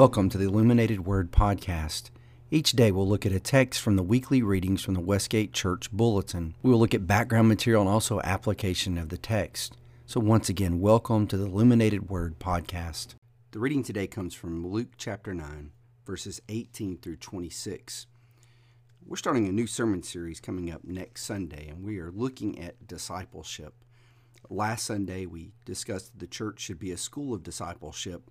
Welcome to the Illuminated Word Podcast. Each day we'll look at a text from the weekly readings from the Westgate Church Bulletin. We will look at background material and also application of the text. So, once again, welcome to the Illuminated Word Podcast. The reading today comes from Luke chapter 9, verses 18 through 26. We're starting a new sermon series coming up next Sunday, and we are looking at discipleship. Last Sunday, we discussed that the church should be a school of discipleship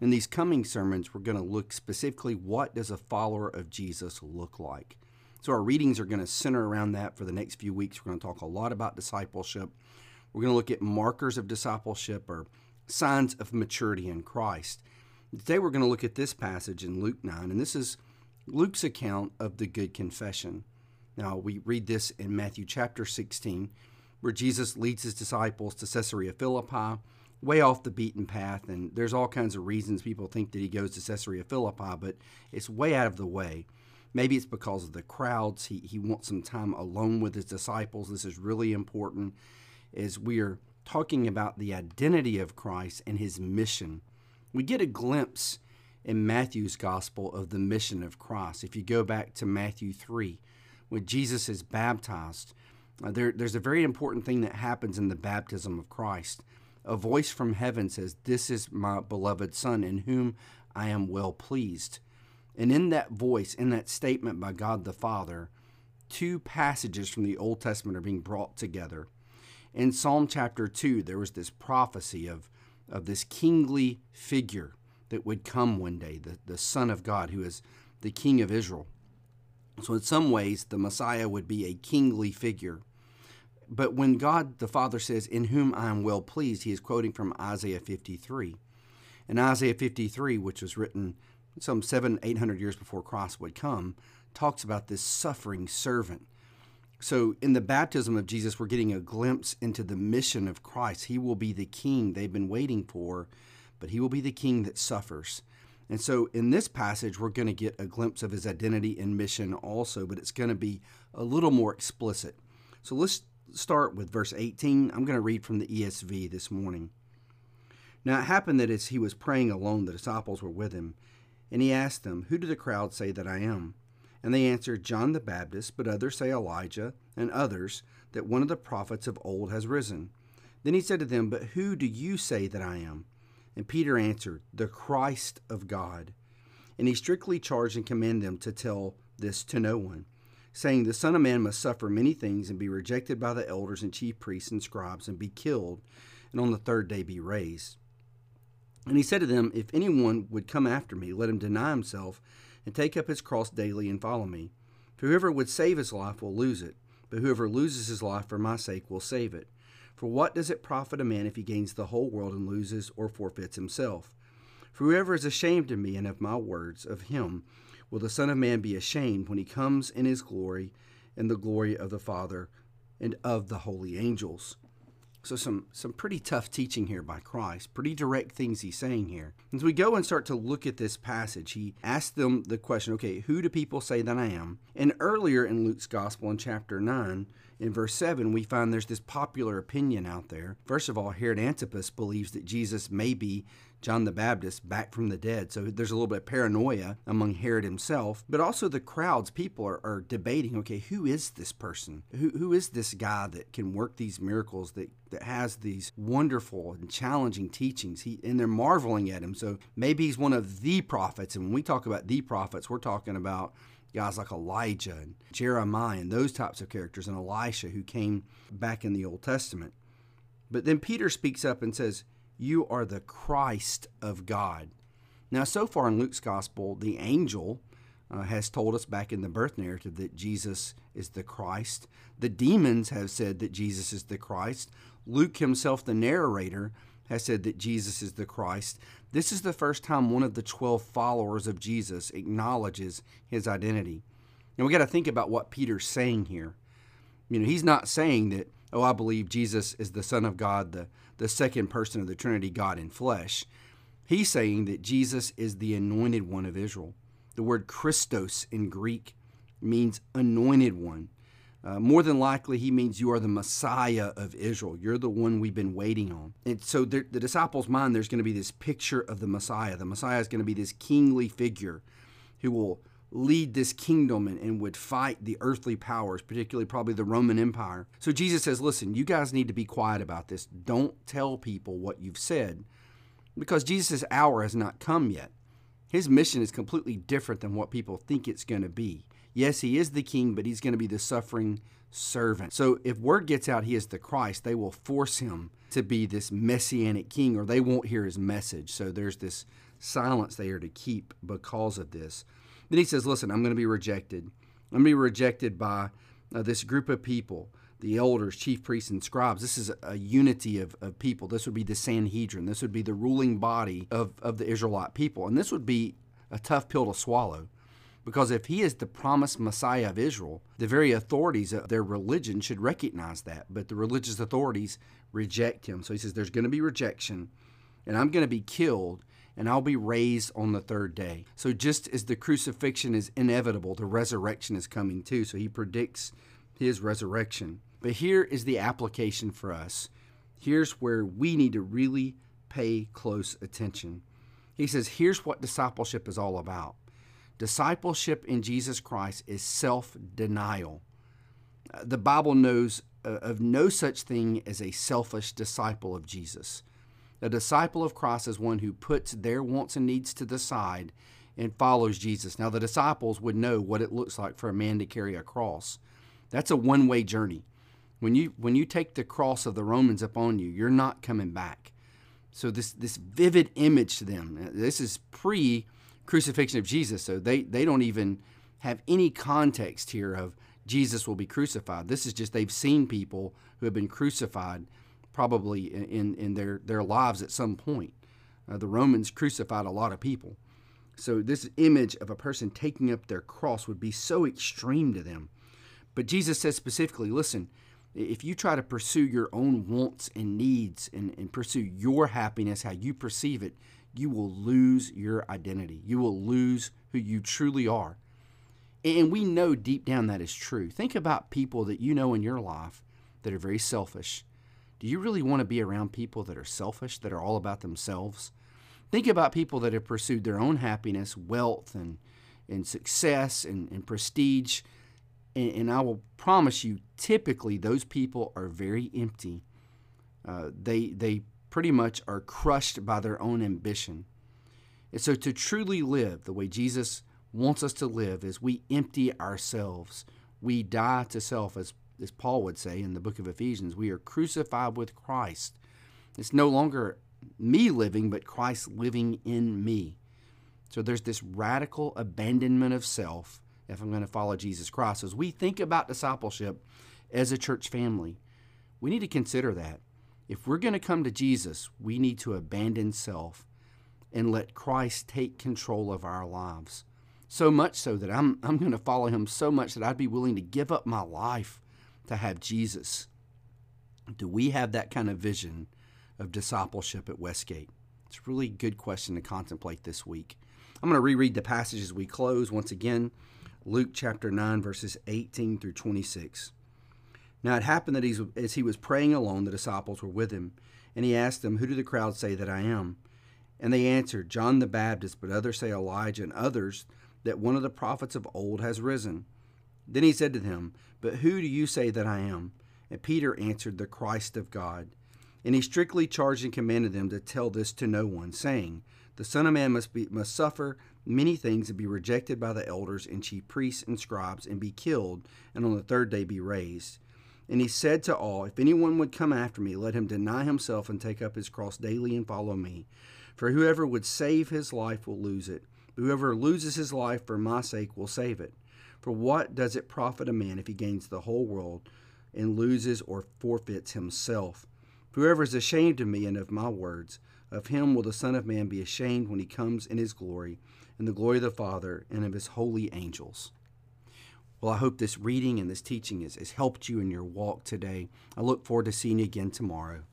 in these coming sermons, we're going to look specifically what does a follower of Jesus look like. So our readings are going to center around that for the next few weeks. We're going to talk a lot about discipleship. We're going to look at markers of discipleship or signs of maturity in Christ. Today we're going to look at this passage in Luke 9, and this is Luke's account of the good confession. Now, we read this in Matthew chapter 16, where Jesus leads his disciples to Caesarea Philippi way off the beaten path, and there's all kinds of reasons people think that he goes to Caesarea Philippi, but it's way out of the way. Maybe it's because of the crowds. He, he wants some time alone with his disciples. This is really important as we are talking about the identity of Christ and his mission. We get a glimpse in Matthew's gospel of the mission of Christ. If you go back to Matthew 3, when Jesus is baptized, uh, there, there's a very important thing that happens in the baptism of Christ a voice from heaven says, This is my beloved Son, in whom I am well pleased. And in that voice, in that statement by God the Father, two passages from the Old Testament are being brought together. In Psalm chapter 2, there was this prophecy of, of this kingly figure that would come one day, the, the Son of God, who is the King of Israel. So, in some ways, the Messiah would be a kingly figure. But when God the Father says, In whom I am well pleased, he is quoting from Isaiah 53. And Isaiah 53, which was written some seven, eight hundred years before Christ would come, talks about this suffering servant. So in the baptism of Jesus, we're getting a glimpse into the mission of Christ. He will be the king they've been waiting for, but he will be the king that suffers. And so in this passage, we're going to get a glimpse of his identity and mission also, but it's going to be a little more explicit. So let's start with verse 18. I'm going to read from the ESV this morning. Now it happened that as he was praying alone, the disciples were with him, and he asked them, Who do the crowd say that I am? And they answered, John the Baptist, but others say Elijah, and others that one of the prophets of old has risen. Then he said to them, But who do you say that I am? And Peter answered, The Christ of God. And he strictly charged and commanded them to tell this to no one saying, The Son of Man must suffer many things and be rejected by the elders and chief priests and scribes and be killed, and on the third day be raised. And he said to them, If anyone would come after me, let him deny himself and take up his cross daily and follow me. For whoever would save his life will lose it, but whoever loses his life for my sake will save it. For what does it profit a man if he gains the whole world and loses or forfeits himself? For whoever is ashamed of me and of my words, of him will the Son of Man be ashamed when he comes in his glory and the glory of the Father and of the holy angels. So some some pretty tough teaching here by Christ, pretty direct things he's saying here. As we go and start to look at this passage, he asked them the question, okay, who do people say that I am? And earlier in Luke's gospel in chapter 9, in verse 7, we find there's this popular opinion out there. First of all, Herod Antipas believes that Jesus may be John the Baptist back from the dead. So there's a little bit of paranoia among Herod himself, but also the crowds. People are, are debating okay, who is this person? Who, who is this guy that can work these miracles, that, that has these wonderful and challenging teachings? He, and they're marveling at him. So maybe he's one of the prophets. And when we talk about the prophets, we're talking about guys like Elijah and Jeremiah and those types of characters, and Elisha who came back in the Old Testament. But then Peter speaks up and says, you are the Christ of God. Now, so far in Luke's gospel, the angel uh, has told us back in the birth narrative that Jesus is the Christ. The demons have said that Jesus is the Christ. Luke himself, the narrator, has said that Jesus is the Christ. This is the first time one of the 12 followers of Jesus acknowledges his identity. And we got to think about what Peter's saying here. You know, he's not saying that, oh, I believe Jesus is the Son of God, the the second person of the Trinity, God in flesh. He's saying that Jesus is the anointed one of Israel. The word Christos in Greek means anointed one. Uh, more than likely, he means you are the Messiah of Israel. You're the one we've been waiting on. And so, the, the disciples' mind, there's going to be this picture of the Messiah. The Messiah is going to be this kingly figure who will lead this kingdom and, and, would fight the earthly powers, particularly probably the Roman Empire. So Jesus says, Listen, you guys need to be quiet about this. Don't tell people what you've said because Jesus' hour has not come yet. His mission is completely different than what people think it's going to be. Yes, he is the king, but he's going to be the suffering servant. So if word gets out he is the Christ, they will force him to be this messianic king or they won't hear his message. So there's this silence they are to keep because of this. Then he says, Listen, I'm going to be rejected. I'm going to be rejected by uh, this group of people the elders, chief priests, and scribes. This is a unity of, of people. This would be the Sanhedrin. This would be the ruling body of, of the Israelite people. And this would be a tough pill to swallow. Because if he is the promised Messiah of Israel, the very authorities of their religion should recognize that. But the religious authorities reject him. So he says, There's going to be rejection, and I'm going to be killed, and I'll be raised on the third day. So just as the crucifixion is inevitable, the resurrection is coming too. So he predicts his resurrection. But here is the application for us. Here's where we need to really pay close attention. He says, here's what discipleship is all about. Discipleship in Jesus Christ is self denial. The Bible knows uh, of no such thing as a selfish disciple of Jesus. A disciple of Christ is one who puts their wants and needs to the side and follows Jesus. Now, the disciples would know what it looks like for a man to carry a cross. That's a one way journey. When you when you take the cross of the Romans upon you, you're not coming back. So this this vivid image to them. Uh, this is pre crucifixion of Jesus. So they they don't even have any context here of Jesus will be crucified. This is just they've seen people who have been crucified probably in in their their lives at some point. Uh, the Romans crucified a lot of people. So this image of a person taking up their cross would be so extreme to them. But Jesus says specifically, listen, if you try to pursue your own wants and needs and, and pursue your happiness, how you perceive it, you will lose your identity. You will lose who you truly are. And we know deep down that is true. Think about people that you know in your life that are very selfish. Do you really want to be around people that are selfish, that are all about themselves? Think about people that have pursued their own happiness, wealth, and, and success and, and prestige and, and I will promise you, typically those people are very empty. Uh, they they pretty much are crushed by their own ambition. And so, to truly live the way Jesus wants us to live, is we empty ourselves. We die to self, as, as Paul would say in the book of Ephesians. We are crucified with Christ. It's no longer me living, but Christ living in me. So there's this radical abandonment of self if I'm going to follow Jesus Christ. As we think about discipleship as a church family, we need to consider that. If we're going to come to Jesus, we need to abandon self and let Christ take control of our lives. So much so that I'm, I'm going to follow him so much that I'd be willing to give up my life to have Jesus. Do we have that kind of vision of discipleship at Westgate? It's a really good question to contemplate this week. I'm going to reread the passage as we close once again. Luke chapter 9, verses 18 through 26. Now it happened that as he was praying alone, the disciples were with him, and he asked them, Who do the crowd say that I am? And they answered, John the Baptist, but others say Elijah, and others that one of the prophets of old has risen. Then he said to them, But who do you say that I am? And Peter answered, The Christ of God. And he strictly charged and commanded them to tell this to no one, saying, The Son of Man must, be, must suffer many things and be rejected by the elders and chief priests and scribes, and be killed, and on the third day be raised. And he said to all, If anyone would come after me, let him deny himself and take up his cross daily and follow me. For whoever would save his life will lose it. Whoever loses his life for my sake will save it. For what does it profit a man if he gains the whole world and loses or forfeits himself? Whoever is ashamed of me and of my words, of him will the Son of Man be ashamed when he comes in his glory, and the glory of the Father, and of his holy angels. Well, I hope this reading and this teaching has, has helped you in your walk today. I look forward to seeing you again tomorrow.